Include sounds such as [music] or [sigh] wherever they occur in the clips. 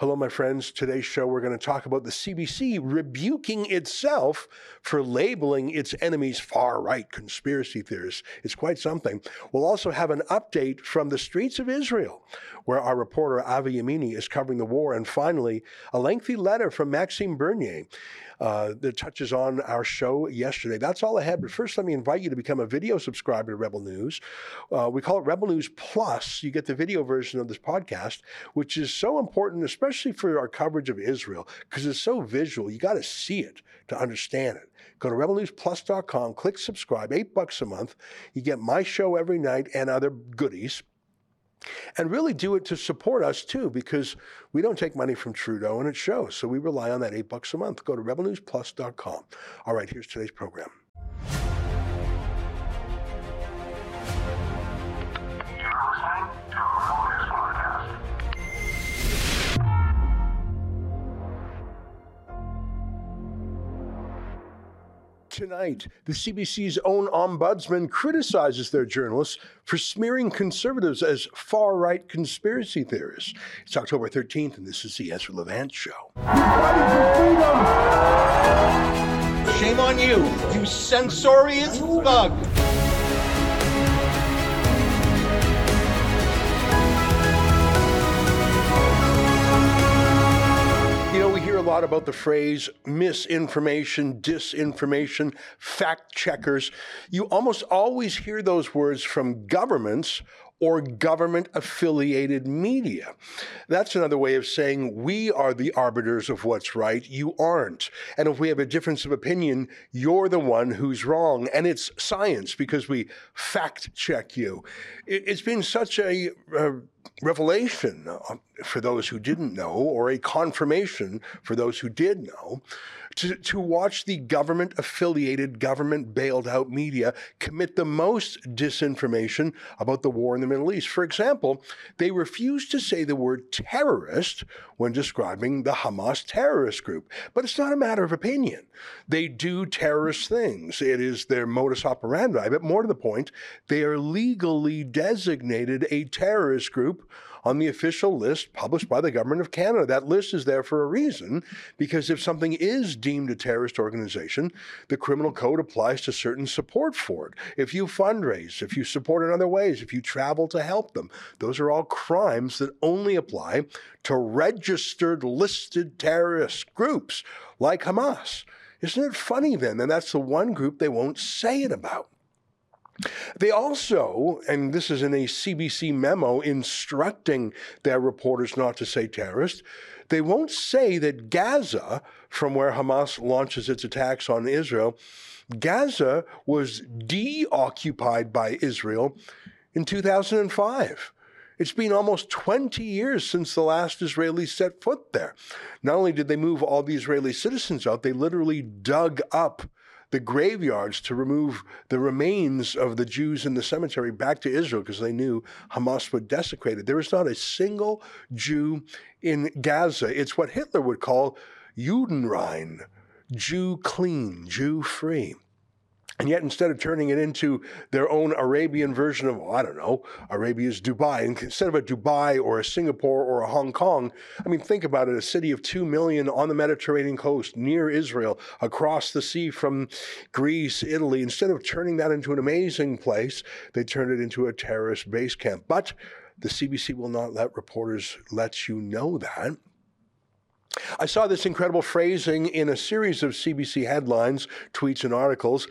Hello, my friends. Today's show, we're going to talk about the CBC rebuking itself for labeling its enemies far right conspiracy theorists. It's quite something. We'll also have an update from the streets of Israel, where our reporter Avi Yamini is covering the war. And finally, a lengthy letter from Maxime Bernier uh, that touches on our show yesterday. That's all I had. But first, let me invite you to become a video subscriber to Rebel News. Uh, we call it Rebel News Plus. You get the video version of this podcast, which is so important, especially for our coverage of Israel, because it's so visual. You got to see it to understand it. Go to rebelnewsplus.com, click subscribe, eight bucks a month. You get my show every night and other goodies and really do it to support us too, because we don't take money from Trudeau and it shows. So we rely on that eight bucks a month. Go to rebelnewsplus.com. All right, here's today's program. Tonight, the CBC's own ombudsman criticizes their journalists for smearing conservatives as far right conspiracy theorists. It's October 13th, and this is the Ezra Levant Show. Shame on you, you censorious thug! Lot about the phrase misinformation, disinformation, fact checkers. You almost always hear those words from governments or government affiliated media. That's another way of saying we are the arbiters of what's right, you aren't. And if we have a difference of opinion, you're the one who's wrong. And it's science because we fact check you. It's been such a, a revelation uh, for those who didn't know, or a confirmation for those who did know, to, to watch the government affiliated, government bailed out media commit the most disinformation about the war in the Middle East. For example, they refuse to say the word terrorist when describing the Hamas terrorist group. But it's not a matter of opinion. They do terrorist things, it is their modus operandi. But more to the point, they are legally designated a terrorist group on the official list published by the government of Canada. That list is there for a reason because if something is deemed a terrorist organization, the criminal code applies to certain support for it. If you fundraise, if you support in other ways, if you travel to help them, those are all crimes that only apply to registered listed terrorist groups like Hamas. Isn't it funny then? And that's the one group they won't say it about. They also, and this is in a CBC memo instructing their reporters not to say terrorist, they won't say that Gaza, from where Hamas launches its attacks on Israel, Gaza was deoccupied by Israel in 2005. It's been almost 20 years since the last Israelis set foot there. Not only did they move all the Israeli citizens out, they literally dug up the graveyards to remove the remains of the Jews in the cemetery back to Israel because they knew Hamas would desecrate it. There is not a single Jew in Gaza. It's what Hitler would call Judenrein, Jew clean, Jew free. And yet, instead of turning it into their own Arabian version of, I don't know, Arabia's Dubai, instead of a Dubai or a Singapore or a Hong Kong, I mean, think about it a city of 2 million on the Mediterranean coast near Israel, across the sea from Greece, Italy. Instead of turning that into an amazing place, they turned it into a terrorist base camp. But the CBC will not let reporters let you know that. I saw this incredible phrasing in a series of CBC headlines, tweets, and articles.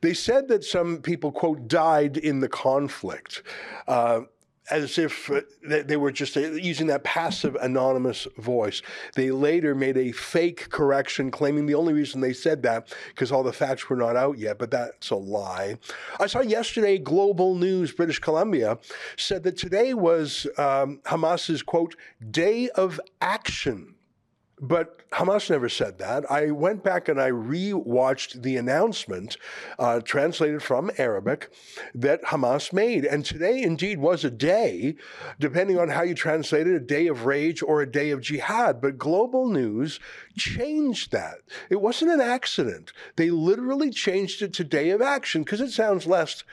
They said that some people, quote, died in the conflict. Uh, as if uh, they were just uh, using that passive anonymous voice. They later made a fake correction claiming the only reason they said that because all the facts were not out yet, but that's a lie. I saw yesterday Global News British Columbia said that today was um, Hamas's quote day of action but Hamas never said that. I went back and I re-watched the announcement, uh, translated from Arabic, that Hamas made. And today indeed was a day, depending on how you translate it, a day of rage or a day of jihad. But global news changed that. It wasn't an accident. They literally changed it to day of action because it sounds less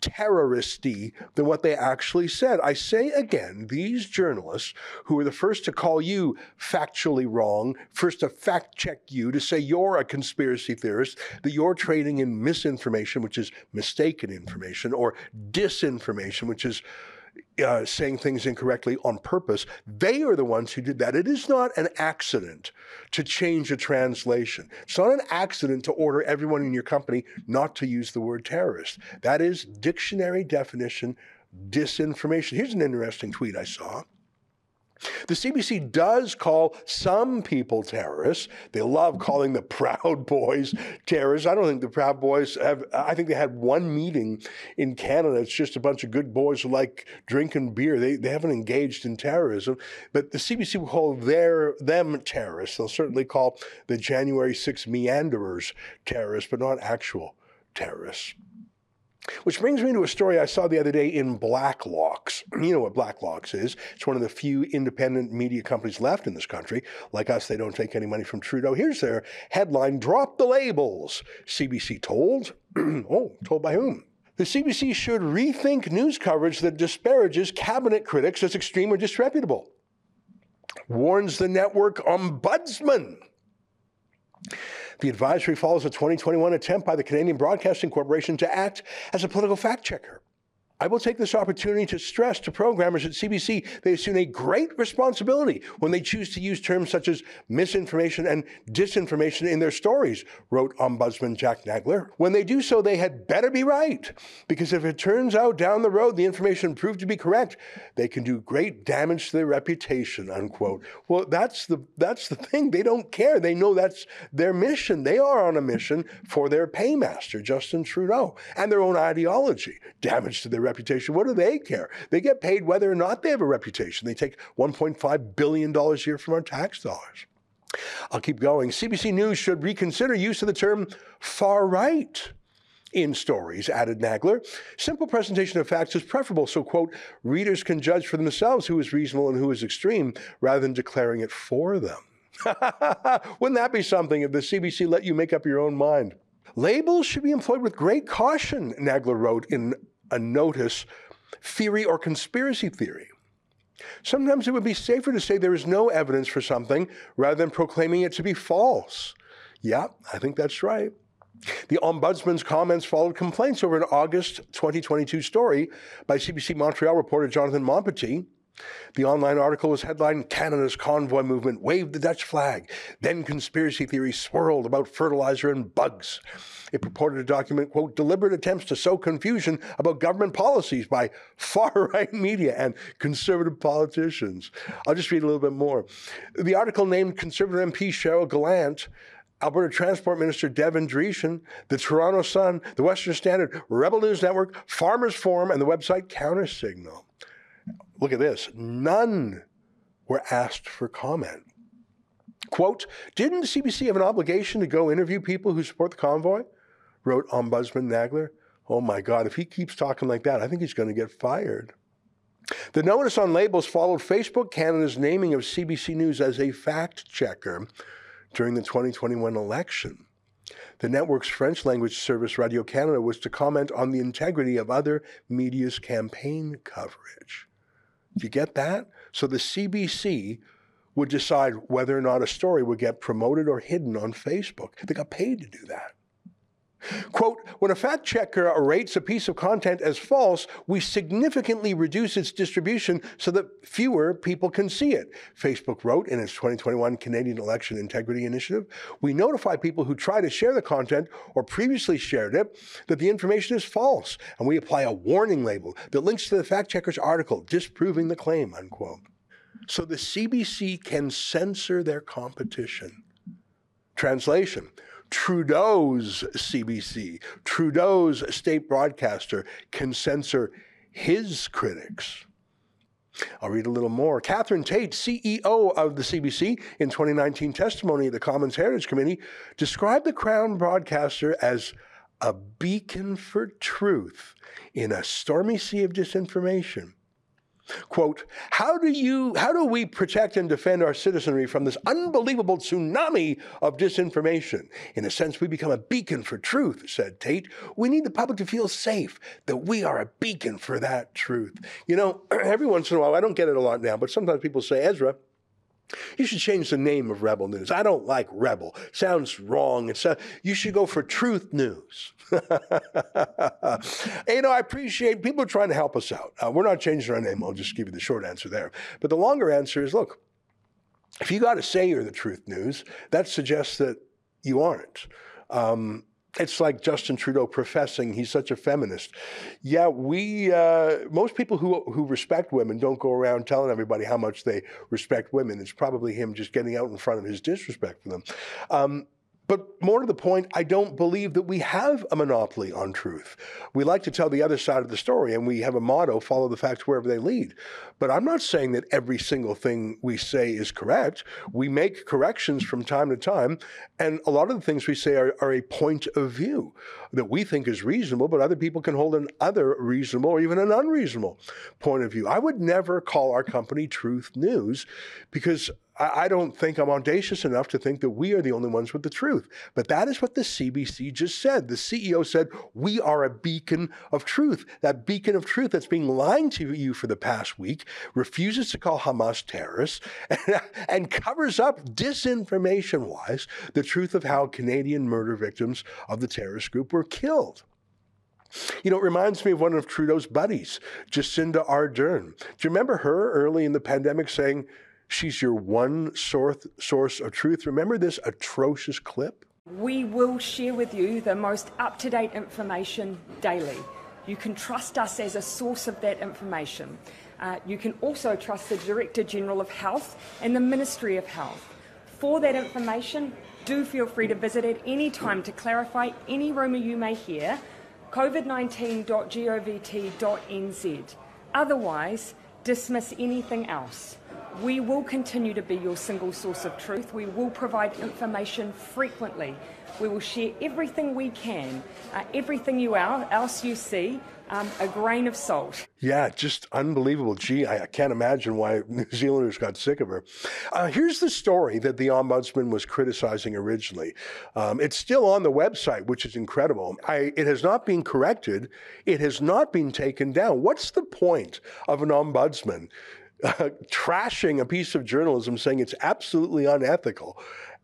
terroristy than what they actually said. I say again, these journalists who were the first to call you factually wrong, first to fact check you, to say you're a conspiracy theorist, that you're trading in misinformation, which is mistaken information, or disinformation, which is uh, saying things incorrectly on purpose. They are the ones who did that. It is not an accident to change a translation. It's not an accident to order everyone in your company not to use the word terrorist. That is dictionary definition disinformation. Here's an interesting tweet I saw. The CBC does call some people terrorists. They love calling the [laughs] Proud Boys terrorists. I don't think the Proud Boys have, I think they had one meeting in Canada. It's just a bunch of good boys who like drinking beer. They, they haven't engaged in terrorism. But the CBC will call their, them terrorists. They'll certainly call the January 6 meanderers terrorists, but not actual terrorists. Which brings me to a story I saw the other day in Blacklock's. [clears throat] You know what Blacklock's is. It's one of the few independent media companies left in this country. Like us, they don't take any money from Trudeau. Here's their headline Drop the labels. CBC told. [clears throat] oh, told by whom? The CBC should rethink news coverage that disparages cabinet critics as extreme or disreputable. Warns the network ombudsman. The advisory follows a 2021 attempt by the Canadian Broadcasting Corporation to act as a political fact checker. I will take this opportunity to stress to programmers at CBC they assume a great responsibility when they choose to use terms such as misinformation and disinformation in their stories, wrote Ombudsman Jack Nagler. When they do so, they had better be right, because if it turns out down the road the information proved to be correct, they can do great damage to their reputation, unquote. Well, that's the that's the thing. They don't care. They know that's their mission. They are on a mission for their paymaster, Justin Trudeau, and their own ideology. Damage to their reputation. What do they care? They get paid whether or not they have a reputation. They take $1.5 billion a year from our tax dollars. I'll keep going. CBC News should reconsider use of the term far right in stories, added Nagler. Simple presentation of facts is preferable, so, quote, readers can judge for themselves who is reasonable and who is extreme rather than declaring it for them. [laughs] Wouldn't that be something if the CBC let you make up your own mind? Labels should be employed with great caution, Nagler wrote in a notice theory or conspiracy theory. Sometimes it would be safer to say there is no evidence for something rather than proclaiming it to be false. Yeah, I think that's right. The Ombudsman's comments followed complaints over an August 2022 story by CBC Montreal reporter Jonathan Montpetit. The online article was headlined Canada's convoy movement waved the Dutch flag. Then conspiracy theories swirled about fertilizer and bugs. It purported to document, quote, deliberate attempts to sow confusion about government policies by [laughs] far right media and conservative politicians. I'll just read a little bit more. The article named Conservative MP Cheryl Gallant Alberta Transport Minister Devin Dreeshen, the Toronto Sun, the Western Standard, Rebel News Network, Farmers Forum, and the website Countersignal. Look at this. None were asked for comment. Quote, didn't the CBC have an obligation to go interview people who support the convoy? wrote Ombudsman Nagler. Oh my God, if he keeps talking like that, I think he's going to get fired. The notice on labels followed Facebook Canada's naming of CBC News as a fact checker during the 2021 election. The network's French language service, Radio Canada, was to comment on the integrity of other media's campaign coverage. You get that? So the CBC would decide whether or not a story would get promoted or hidden on Facebook. They got paid to do that. Quote, when a fact checker rates a piece of content as false, we significantly reduce its distribution so that fewer people can see it. Facebook wrote in its 2021 Canadian Election Integrity Initiative. We notify people who try to share the content or previously shared it that the information is false, and we apply a warning label that links to the fact checker's article disproving the claim, unquote. So the CBC can censor their competition. Translation Trudeau's CBC, Trudeau's state broadcaster can censor his critics. I'll read a little more. Catherine Tait, CEO of the CBC, in 2019 testimony at the Commons Heritage Committee, described the Crown broadcaster as a beacon for truth in a stormy sea of disinformation. Quote, how do you how do we protect and defend our citizenry from this unbelievable tsunami of disinformation? In a sense, we become a beacon for truth, said Tait. We need the public to feel safe that we are a beacon for that truth. You know, [clears throat] every once in a while, I don't get it a lot now, but sometimes people say, Ezra, you should change the name of Rebel News. I don't like Rebel. Sounds wrong. It's a, you should go for Truth News. [laughs] you know, I appreciate people trying to help us out. Uh, we're not changing our name. I'll just give you the short answer there. But the longer answer is look, if you got to say you're the Truth News, that suggests that you aren't. Um, it's like Justin Trudeau professing he's such a feminist. Yeah, we uh, most people who who respect women don't go around telling everybody how much they respect women. It's probably him just getting out in front of his disrespect for them. Um, but more to the point, I don't believe that we have a monopoly on truth. We like to tell the other side of the story, and we have a motto follow the facts wherever they lead. But I'm not saying that every single thing we say is correct. We make corrections from time to time, and a lot of the things we say are, are a point of view that we think is reasonable, but other people can hold an other reasonable or even an unreasonable point of view. I would never call our company Truth News because I, don't think I'm audacious enough to think that we are the only ones with the truth. But that is what the CBC just said. The CEO said, We are a beacon of truth. That beacon of truth that's being lying to you for the past week refuses to call Hamas terrorists and, [laughs] and covers up disinformation wise the truth of how Canadian murder victims of the terrorist group were killed. You know, it reminds me of one of Trudeau's buddies, Jacinda Ardern. Do you remember her early in the pandemic saying, She's your one source, source of truth. Remember this atrocious clip? We will share with you the most up to date information daily. You can trust us as a source of that information. Uh, you can also trust the Director General of Health and the Ministry of Health. For that information, do feel free to visit at any time to clarify any rumour you may hear. COVID19.govt.nz. Otherwise, dismiss anything else. We will continue to be your single source of truth. We will provide information frequently. We will share everything we can, uh, everything you else you see, um, a grain of salt. Yeah, just unbelievable. Gee, I, I, can't imagine why [laughs] New Zealanders got sick of her. Uh, here's the story that the ombudsman was criticizing originally. Um, it's still on the website, which is incredible. I, it has not been corrected. It has not been taken down. What's the point of an ombudsman [laughs] trashing a piece of journalism, saying it's absolutely unethical.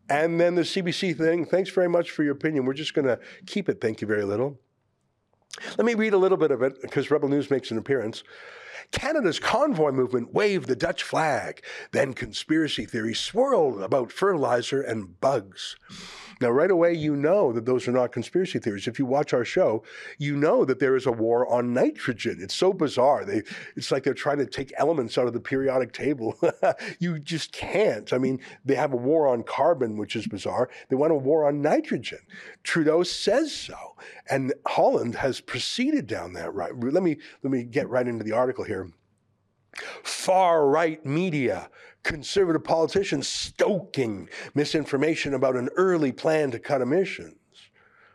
And then the CBC thing, thanks very much for your opinion. We're just going to keep it. Thank you very little. Let me read a little bit of it because Rebel News makes an appearance. Canada's convoy movement waved the Dutch flag. Then conspiracy theories swirled about fertilizer and bugs. Now, right away, you know that those are not conspiracy theories. If you watch our show, you know that there is a war on nitrogen. It's so bizarre. They, it's like they're trying to take elements out of the periodic table. [laughs] you just can't. I mean, they have a war on carbon, which is bizarre. They want a war on nitrogen. Trudeau says so, and Holland has proceeded down that right. Let me let me get right into the article here. Far right media conservative politicians stoking misinformation about an early plan to cut emissions.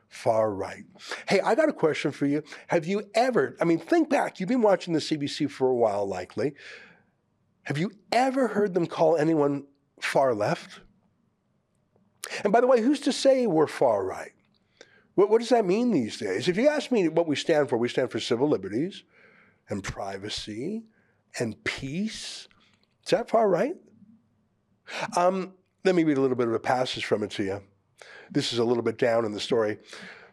Far right. Hey, I got a question for you. Have you ever, I mean, think back, you've been watching the CBC for a while, likely. Have you ever heard them call anyone far left? And by the way, who's to say we're far right? What, what, does that mean these days? If you ask me what we stand for, we stand for civil liberties and privacy and peace is that far right? Um, let me read a little bit of a passage from it to you. This is a little bit down in the story.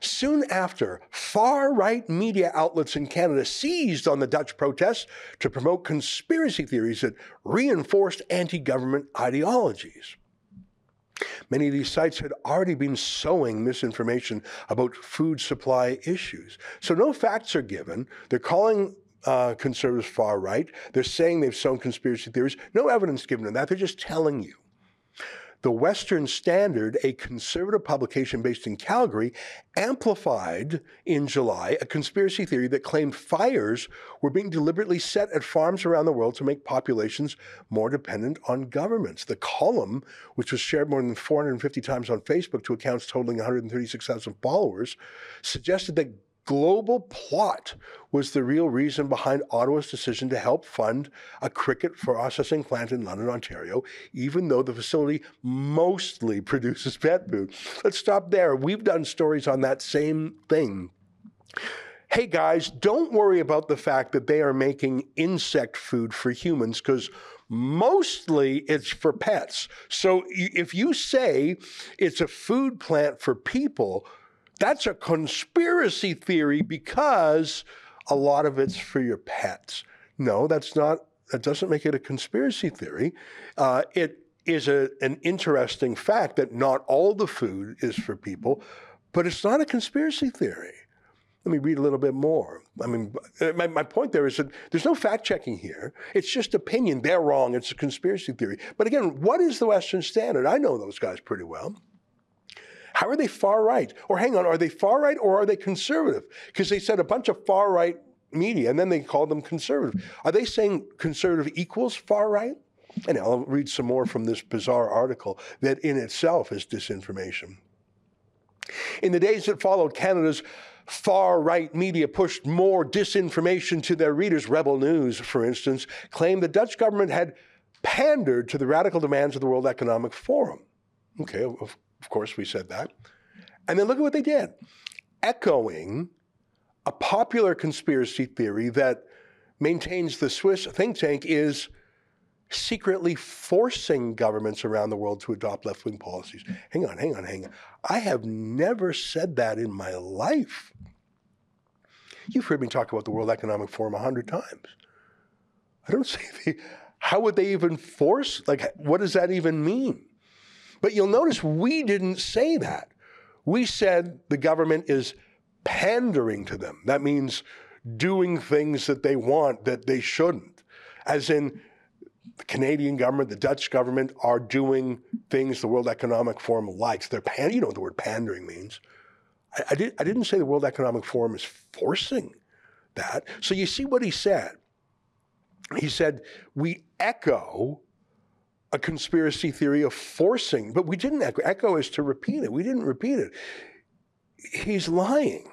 Soon after, far right media outlets in Canada seized on the Dutch protests to promote conspiracy theories that reinforced anti government ideologies. Many of these sites had already been sowing misinformation about food supply issues. So no facts are given. They're calling uh, conservatives far right. They're saying they've sown conspiracy theories. No evidence given of that. They're just telling you. The Western Standard, a conservative publication based in Calgary, amplified in July a conspiracy theory that claimed fires were being deliberately set at farms around the world to make populations more dependent on governments. The column, which was shared more than 450 times on Facebook to accounts totaling 136,000 followers, suggested that global plot was the real reason behind Ottawa's decision to help fund a cricket processing plant in London, Ontario, even though the facility mostly [laughs] produces pet food. Let's stop there. We've done stories on that same thing. Hey guys, don't worry about the fact that they are making insect food for humans because mostly it's for pets. So if you say it's a food plant for people, that's a conspiracy theory because a lot of it's for your pets. No, that's not, that doesn't make it a conspiracy theory. Uh, it is a, an interesting fact that not all the food is for people, but it's not a conspiracy theory. Let me read a little bit more. I mean, uh, my, my point there is that there's no fact checking here. It's just opinion. They're wrong. It's a conspiracy theory. But again, what is the Western Standard? I know those guys pretty well. How are they far right? Or hang on, are they far right or are they conservative? Because they said a bunch of far right media and then they called them conservative. Are they saying conservative equals far right? And I'll read some more from this bizarre article that in itself is disinformation. In the days that followed, Canada's far right media pushed more disinformation to their readers. Rebel News, for instance, claimed the Dutch government had pandered to the radical demands of the World Economic Forum. Okay, of of course, we said that. And then look at what they did echoing a popular conspiracy theory that maintains the Swiss think tank is secretly forcing governments around the world to adopt left wing policies. Hang on, hang on, hang on. I have never said that in my life. You've heard me talk about the World Economic Forum a hundred times. I don't [laughs] say how would they even force? Like, what does that even mean? But you'll notice we didn't say that. We said the government is pandering to them. That means doing things that they want that they shouldn't. As in, the Canadian government, the Dutch government are doing things the World Economic Forum likes. They're pan- you know what the word pandering means. I, I, did, I didn't say the World Economic Forum is forcing that. So you see what he said. He said, we echo a conspiracy theory of forcing, but we didn't echo. Echo is to repeat it. We didn't repeat it. He's lying.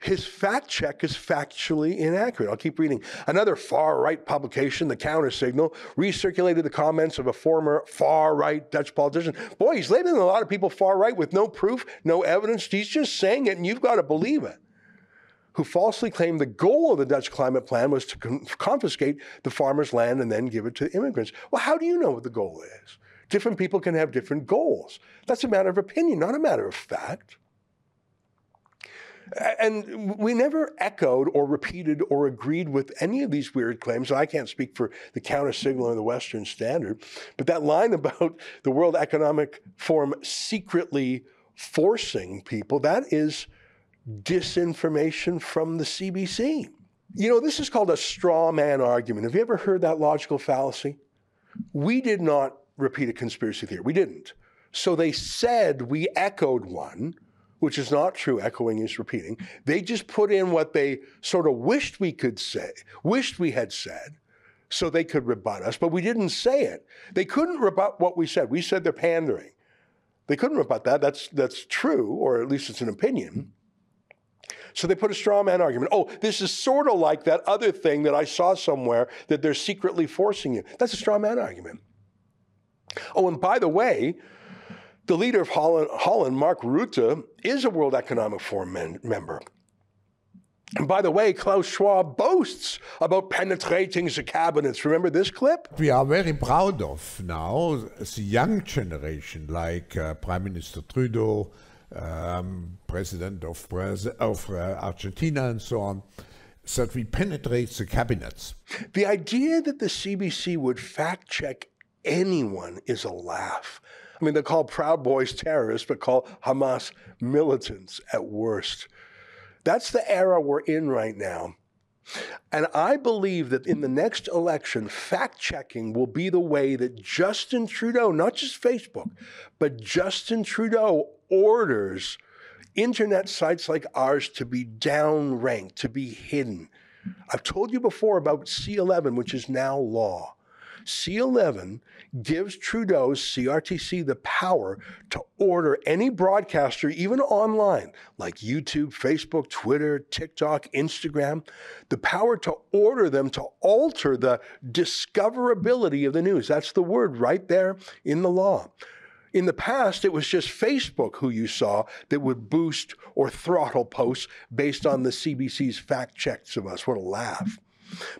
His fact check is factually inaccurate. I'll keep reading. Another far right publication, The Counter Signal, recirculated the comments of a former far right Dutch politician. Boy, he's labeling a lot of people far right with no proof, no evidence. He's just saying it, and you've got to believe it who falsely claimed the goal of the Dutch climate plan was to con- confiscate the farmers' land and then give it to immigrants. Well, how do you know what the goal is? Different people can have different goals. That's a matter of opinion, not a matter of fact. And we never echoed or repeated or agreed with any of these weird claims. I can't speak for the counter signal or the Western Standard, but that line about the World Economic Forum secretly forcing people, that is disinformation from the CBC. You know, this is called a straw man argument. Have you ever heard that logical fallacy? We did not repeat a conspiracy theory. We didn't. So they said we echoed one, which is not true. Echoing is repeating. They just put in what they sort of wished we could say, wished we had said, so they could rebut us, but we didn't say it. They couldn't rebut what we said. We said they're pandering. They couldn't rebut that. That's, that's true, or at least it's an opinion. So they put a straw man argument. Oh, this is sort of like that other thing that I saw somewhere that they're secretly forcing you. That's a straw man argument. Oh, and by the way, the leader of Holland, Holland Mark Rutte, is a World Economic Forum men- member. And by the way, Klaus Schwab boasts about penetrating the cabinets. Remember this clip? We are very proud of now the young generation, like uh, Prime Minister Trudeau, um, president of, of uh, Argentina and so on, that we penetrate the cabinets. The idea that the CBC would fact check anyone is a laugh. I mean, they call Proud Boys terrorists, but call Hamas militants at worst. That's the era we're in right now. And I believe that in the next election, fact checking will be the way that Justin Trudeau, not just Facebook, but Justin Trudeau orders internet sites like ours to be downranked, to be hidden. I've told you before about C11, which is now law. C11 gives Trudeau's CRTC the power to order any broadcaster, even online, like YouTube, Facebook, Twitter, TikTok, Instagram, the power to order them to alter the discoverability of the news. That's the word right there in the law. In the past, it was just Facebook who you saw that would boost or throttle posts based on the CBC's fact checks of us. What a laugh.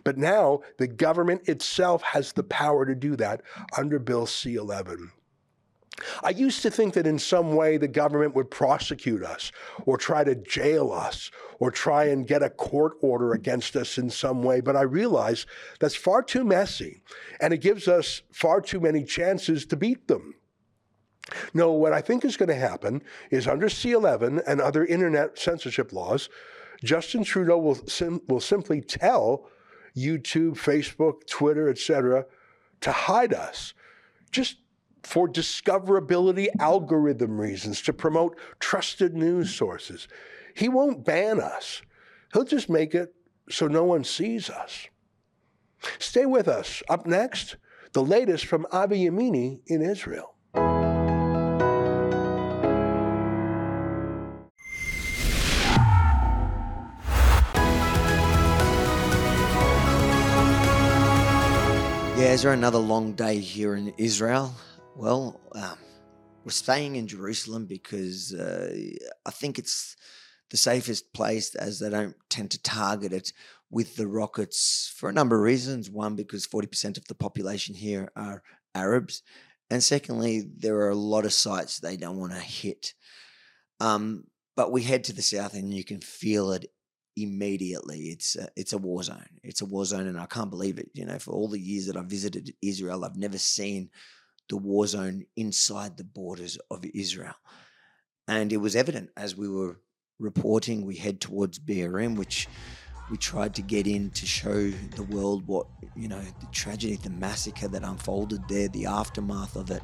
But now the government itself has the power to do that under Bill C 11. I used to think that in some way the government would prosecute us or try to jail us or try and get a court order against us in some way, but I realize that's far too messy and it gives us far too many chances to beat them. No, what I think is going to happen is under C11 and other internet censorship laws, Justin Trudeau will, sim- will simply tell YouTube, Facebook, Twitter, etc., to hide us just for discoverability algorithm reasons, to promote trusted news sources. He won't ban us, he'll just make it so no one sees us. Stay with us. Up next, the latest from Avi Yamini in Israel. Yeah, is there another long day here in Israel? Well, um, we're staying in Jerusalem because uh, I think it's the safest place as they don't tend to target it with the rockets for a number of reasons. One, because 40% of the population here are Arabs. And secondly, there are a lot of sites they don't want to hit. Um, but we head to the south and you can feel it immediately. It's a, it's a war zone. It's a war zone, and I can't believe it. You know, for all the years that I've visited Israel, I've never seen the war zone inside the borders of Israel. And it was evident as we were reporting. We head towards BRM, which we tried to get in to show the world what you know the tragedy, the massacre that unfolded there, the aftermath of it,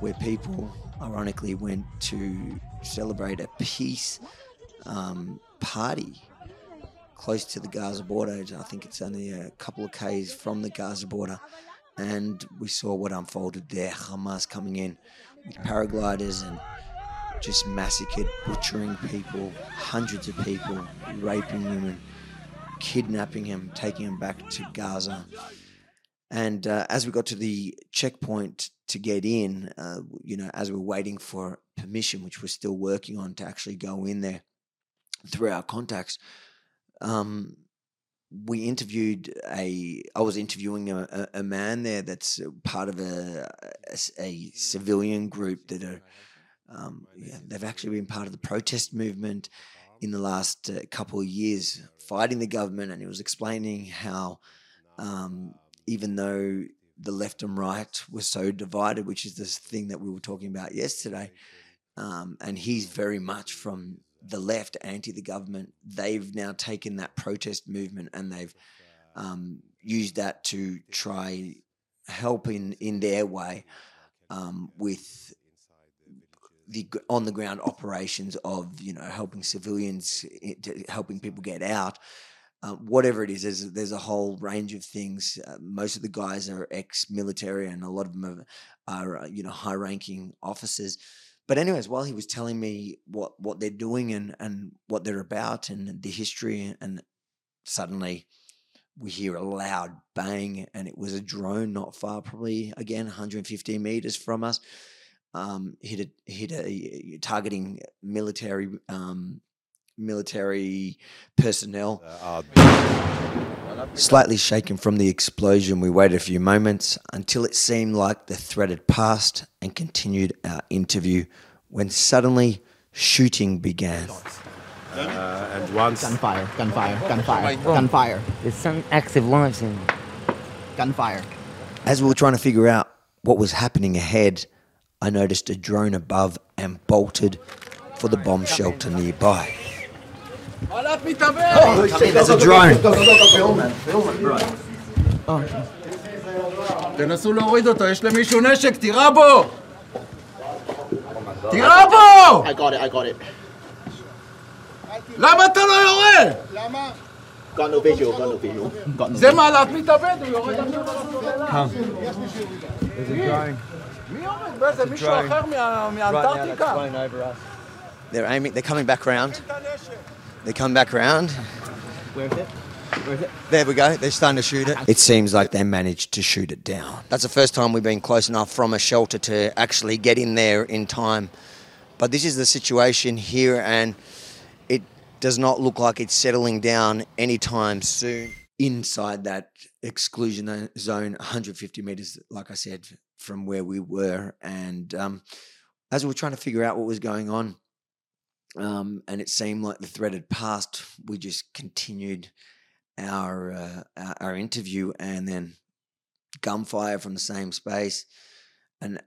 where people ironically went to celebrate a peace um, party close to the Gaza border. I think it's only a couple of k's from the Gaza border. And we saw what unfolded there Hamas coming in with paragliders and just massacred, butchering people, hundreds of people, raping women, kidnapping them, taking them back to Gaza. And uh, as we got to the checkpoint to get in, uh, you know, as we we're waiting for permission, which we're still working on to actually go in there through our contacts, um, we interviewed a i was interviewing a, a, man there that's part of a, a, a civilian group that are um, yeah, they've actually been part of the protest movement in the last uh, couple of years fighting the government and he was explaining how um, even though the left and right were so divided which is this thing that we were talking about yesterday um, and he's very much from the left, anti the government, they've now taken that protest movement and they've um, used that to try help in, in their way um, with the on the ground operations of you know helping civilians, helping people get out. Uh, whatever it is, there's, there's a whole range of things. Uh, most of the guys are ex-military, and a lot of them are, are uh, you know high-ranking officers. But anyways, while he was telling me what what they're doing and and what they're about and the history, and suddenly we hear a loud bang, and it was a drone not far, probably again 150 meters from us. Um, hit a hit a targeting military um, military personnel. Uh, Slightly shaken from the explosion, we waited a few moments until it seemed like the threat had passed and continued our interview when suddenly shooting began. Uh, and once gunfire, gunfire, gunfire, gunfire. There's some active launching. Gunfire. As we were trying to figure out what was happening ahead, I noticed a drone above and bolted for the bomb shelter nearby. Oh, there's a drone. תנסו להוריד אותו, יש למישהו נשק, תירה בו! תירה בו! למה אתה לא יורה? למה? זה מעלת מתאבד, הוא יורד עכשיו לסוללה. מי עומד בזה? מישהו אחר מאנטארקטיקה? They're aiming. They're coming back around. They're coming back around. Where is it? Where is it? There we go. They're starting to shoot it. It seems like they managed to shoot it down. That's the first time we've been close enough from a shelter to actually get in there in time. But this is the situation here, and it does not look like it's settling down anytime soon. Inside that exclusion zone, 150 meters, like I said, from where we were. And um, as we were trying to figure out what was going on, um, and it seemed like the threat had passed, we just continued our, uh, our interview, and then gunfire from the same space. And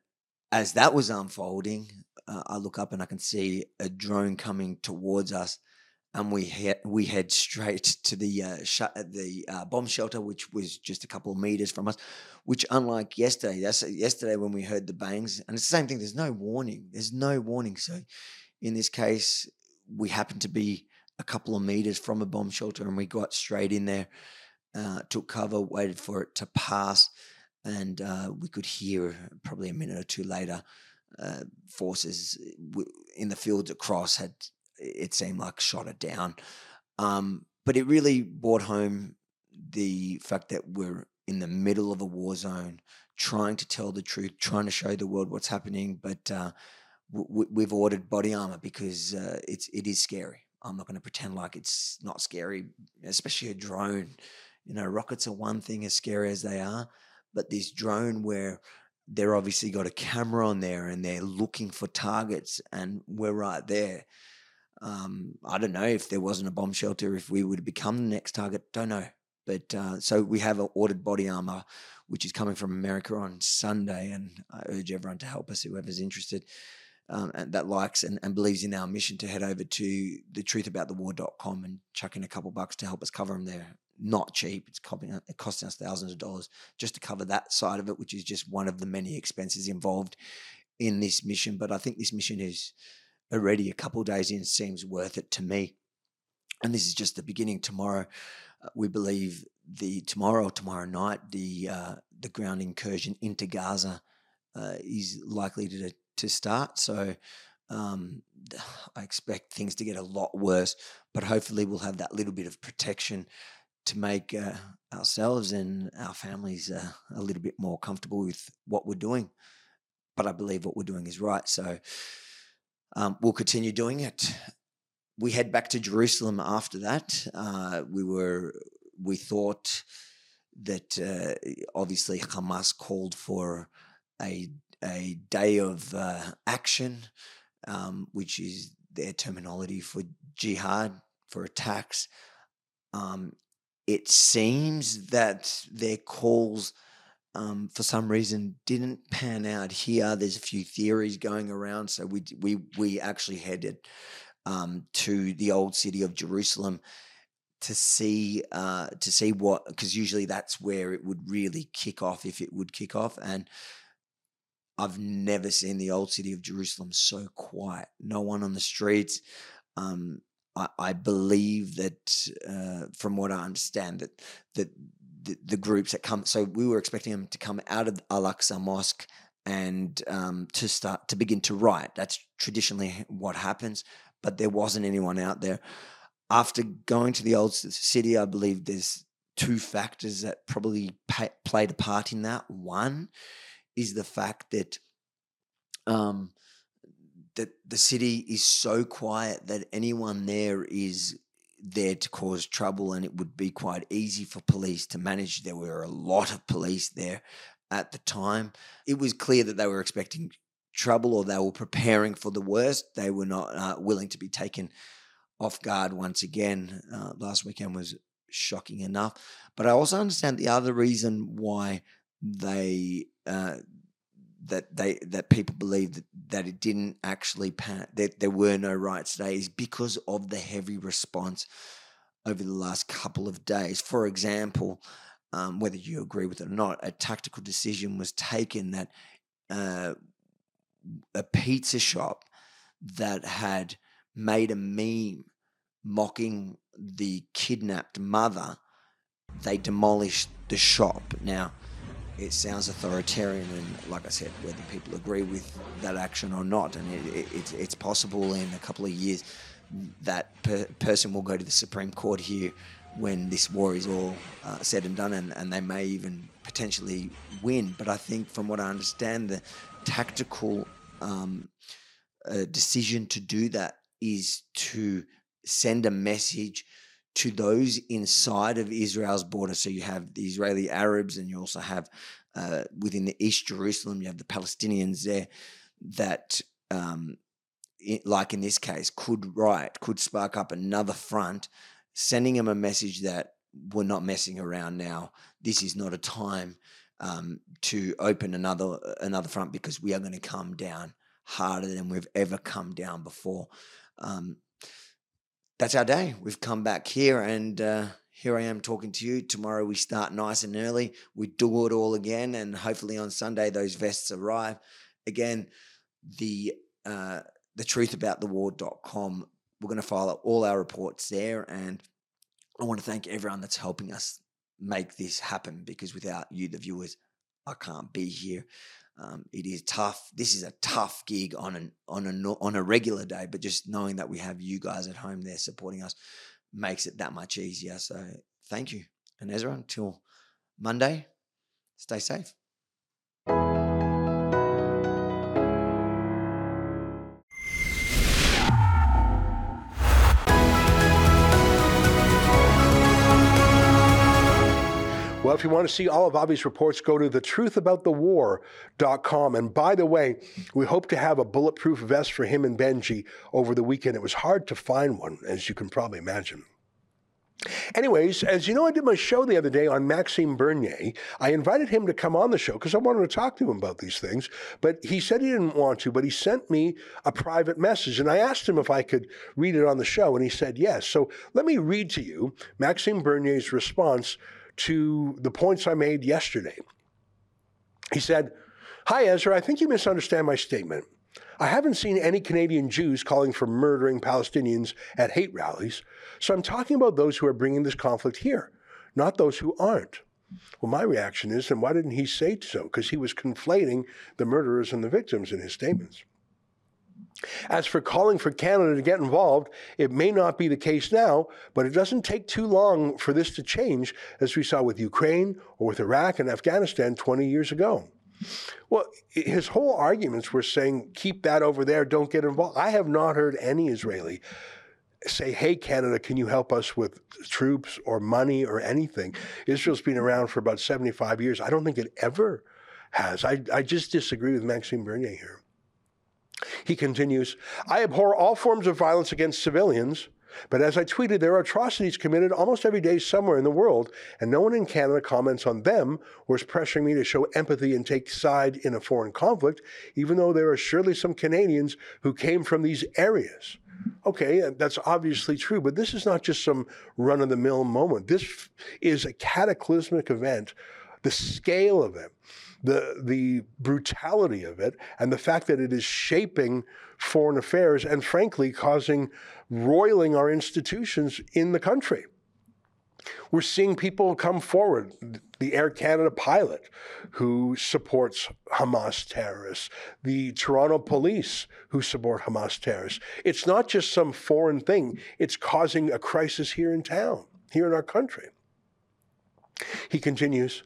as that was unfolding, uh, I look up and I can see a drone coming towards us, and we head we head straight [laughs] to the uh, sh- the uh, bomb shelter, which was just a couple of meters from us. Which, unlike yesterday, that's yesterday when we heard the bangs, and it's the same thing. There's no warning. There's no warning. So, in this case, we happened to be a couple of meters from a bomb shelter, and we got straight in there, uh, took cover, waited for it to pass, and uh, we could hear probably a minute or two later uh, forces in the fields across had it seemed like shot it down. Um, but it really brought home the fact that we're in the middle of a war zone, trying to tell the truth, trying to show the world what's happening. But uh, w- we've ordered body armor because uh, it's it is scary. I'm not going to pretend like it's not scary, especially a drone. You know, rockets are one thing as scary as they are, but this drone where they're obviously got a camera on there and they're looking for targets, and we're right there. Um, I don't know if there wasn't a bomb shelter, if we would become the next target. Don't know. But uh, so we have ordered body armor, which is coming from America on Sunday, and I urge everyone to help us, whoever's interested, um, and that likes and, and believes in our mission to head over to thetruthaboutthewar.com and chuck in a couple bucks to help us cover them there. Not cheap. It's costing, us thousands of dollars just to cover that side of it, which is just one of the many expenses involved in this mission. But I think this mission is already a couple days in seems worth it to me. And this is just the beginning. Tomorrow, uh, we believe the tomorrow, tomorrow night, the uh, the ground incursion into Gaza uh, is likely to to start. So um, [sighs] I expect things to get a lot worse, but hopefully we'll have that little bit of protection to make uh, ourselves and our families uh, a little bit more comfortable with what we're doing. But I believe what we're doing is right. So um, we'll continue doing it. We head back to Jerusalem after that. Uh, we were, we thought that uh, obviously Hamas called for a a day of uh, action, um, which is their terminology for jihad, for attacks. Um, it seems that their calls, um, for some reason, didn't pan out here. There's a few theories going around, so we we we actually headed um, to the old city of Jerusalem to see uh, to see what because usually that's where it would really kick off if it would kick off and I've never seen the old city of Jerusalem so quiet. No one on the streets. Um, I, I believe that, uh, from what I understand, that that the, the groups that come. So we were expecting them to come out of Al Aqsa Mosque and um, to start to begin to riot. That's traditionally what happens, but there wasn't anyone out there. After going to the old city, I believe there's two factors that probably played a part in that. One is the fact that um, that the city is so quiet that anyone there is there to cause trouble, and it would be quite easy for police to manage. There were a lot of police there at the time. It was clear that they were expecting trouble, or they were preparing for the worst. They were not uh, willing to be taken off guard once again. Uh, last weekend was shocking enough, but I also understand the other reason why they uh, that they that people believe that, that it didn't actually pan, that there were no riots today is because of the heavy response over the last couple of days. For example, um, whether you agree with it or not, a tactical decision was taken that uh, a pizza shop that had made a meme mocking the kidnapped mother, they demolished the shop. Now, it sounds authoritarian, and like I said, whether people agree with that action or not, and it, it, it's, it's possible in a couple of years that per- person will go to the Supreme Court here when this war is all uh, said and done, and, and they may even potentially win. But I think, from what I understand, the tactical um, uh, decision to do that is to send a message to those inside of Israel's border. So you have the Israeli Arabs, and you also have uh, within the East Jerusalem, you have the Palestinians there that. Um, it, like in this case, could write, could spark up another front, sending them a message that we're not messing around now. This is not a time um, to open another another front because we are going to come down harder than we've ever come down before. Um, that's our day. We've come back here, and uh, here I am talking to you. Tomorrow we start nice and early. We do it all again, and hopefully on Sunday those vests arrive. Again, the uh, the truth about the war.com. We're going to file all our reports there, and I want to thank everyone that's helping us make this happen because without you, the viewers, I can't be here. Um, it is tough. This is a tough gig on an on a on a regular day, but just knowing that we have you guys at home there supporting us makes it that much easier. So thank you, and Ezra. Until Monday, stay safe. Well, if you want to see all of Avi's reports, go to thetruthaboutthewar.com. And by the way, we hope to have a bulletproof vest for him and Benji over the weekend. It was hard to find one, as you can probably imagine. Anyways, as you know, I did my show the other day on Maxime Bernier. I invited him to come on the show because I wanted to talk to him about these things, but he said he didn't want to, but he sent me a private message and I asked him if I could read it on the show and he said yes. So let me read to you Maxime Bernier's response to the points I made yesterday. He said, Hi, Ezra, I think you misunderstand my statement. I haven't seen any Canadian Jews calling for murdering Palestinians at hate rallies, so I'm talking about those who are bringing this conflict here, not those who aren't. Well, my reaction is, then why didn't he say so? Because he was conflating the murderers and the victims in his statements. As for calling for Canada to get involved, it may not be the case now, but it doesn't take too long for this to change, as we saw with Ukraine or with Iraq and Afghanistan 20 years ago. Well, his whole arguments were saying, keep that over there, don't get involved. I have not heard any Israeli say, hey, Canada, can you help us with troops or money or anything? Israel's been around for about 75 years. I don't think it ever has. I, I just disagree with Maxime Bernier here. He continues, I abhor all forms of violence against civilians, but as I tweeted, there are atrocities committed almost every day somewhere in the world, and no one in Canada comments on them or is pressuring me to show empathy and take side in a foreign conflict, even though there are surely some Canadians who came from these areas. Okay, uh, that's obviously true, but this is not just some run of the mill moment. This is a cataclysmic event, the scale of it the the brutality of it and the fact that it is shaping foreign affairs and frankly causing roiling our institutions in the country. We're seeing people come forward. The Air Canada pilot who supports Hamas terrorists, the Toronto police who support Hamas terrorists. It's not just some foreign thing, it's causing a crisis here in town, here in our country. He continues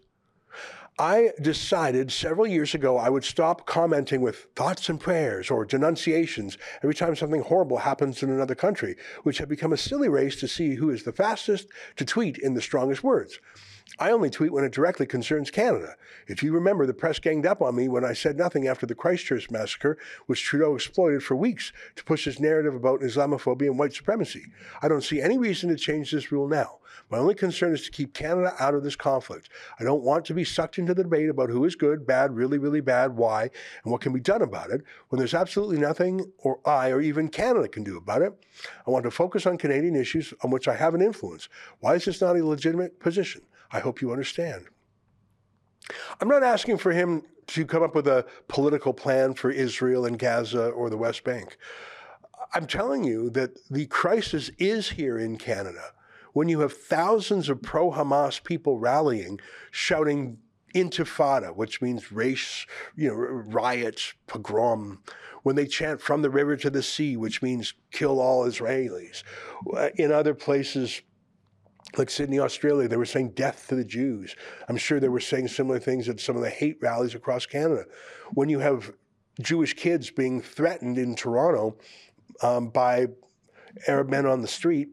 I decided several years ago I would stop commenting with thoughts and prayers or denunciations every time something horrible happens in another country, which had become a silly race to see who is the fastest to tweet in the strongest words. I only tweet when it directly concerns Canada. If you remember, the press ganged up on me when I said nothing after the Christchurch massacre, which Trudeau exploited for weeks to push his narrative about Islamophobia and white supremacy. I don't see any reason to change this rule now. My only concern is to keep Canada out of this conflict. I don't want to be sucked into the debate about who is good, bad, really, really bad, why, and what can be done about it when there's absolutely nothing or I or even Canada can do about it. I want to focus on Canadian issues on which I have an influence. Why is this not a legitimate position? I hope you understand. I'm not asking for him to come up with a political plan for Israel and Gaza or the West Bank. I'm telling you that the crisis is here in Canada when you have thousands of pro Hamas people rallying, shouting intifada, which means race, you know, riots, pogrom, when they chant from the river to the sea, which means kill all Israelis. Uh, in other places, like Sydney, Australia, they were saying death to the Jews. I'm sure they were saying similar things at some of the hate rallies across Canada. When you have Jewish kids being threatened in Toronto um, by Arab men on the street,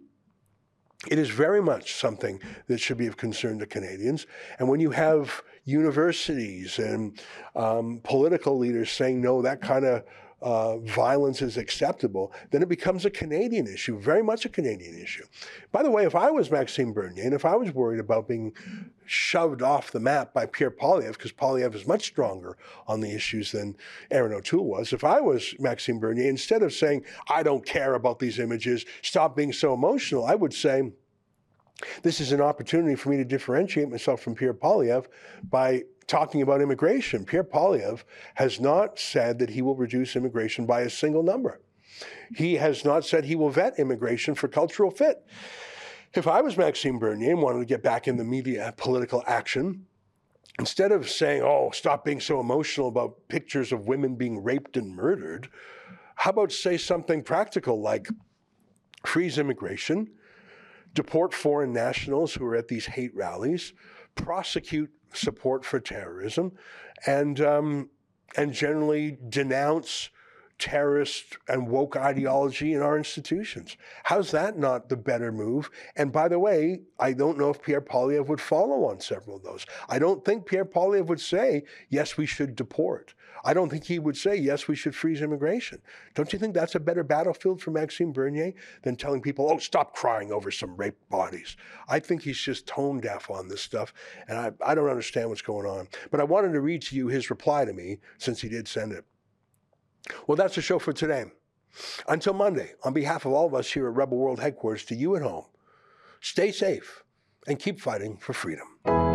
it is very much something that should be of concern to Canadians. And when you have universities and um, political leaders saying, no, that kind of uh, violence is acceptable, then it becomes a Canadian issue, very much a Canadian issue. By the way, if I was Maxime Bernier and if I was worried about being shoved off the map by Pierre Poilievre, because Poilievre is much stronger on the issues than Erin O'Toole was, if I was Maxime Bernier, instead of saying, I don't care about these images, stop being so emotional, I would say, this is an opportunity for me to differentiate myself from Pierre Poilievre by talking about immigration. Pierre Poilievre has not said that he will reduce immigration by a single number. He has not said he will vet immigration for cultural fit. If I was Maxime Bernier and wanted to get back in the media political action, instead of saying, oh, stop being so emotional about pictures of women being raped and murdered, how about say something practical like freeze immigration, deport foreign nationals who are at these hate rallies, prosecute support for terrorism, and um, and generally denounce terrorist and woke ideology in our institutions. How's that not the better move? And by the way, I don't know if Pierre Poilievre would follow on several of those. I don't think Pierre Poilievre would say, yes, we should deport. I don't think he would say, yes, we should freeze immigration. Don't you think that's a better battlefield for Maxime Bernier than telling people, oh, stop crying over some raped bodies? I think he's just tone deaf on this stuff, and I, I don't understand what's going on. But I wanted to read to you his reply to me since he did send it. Well, that's the show for today. Until Monday, on behalf of all of us here at Rebel World Headquarters, to you at home, stay safe and keep fighting for freedom.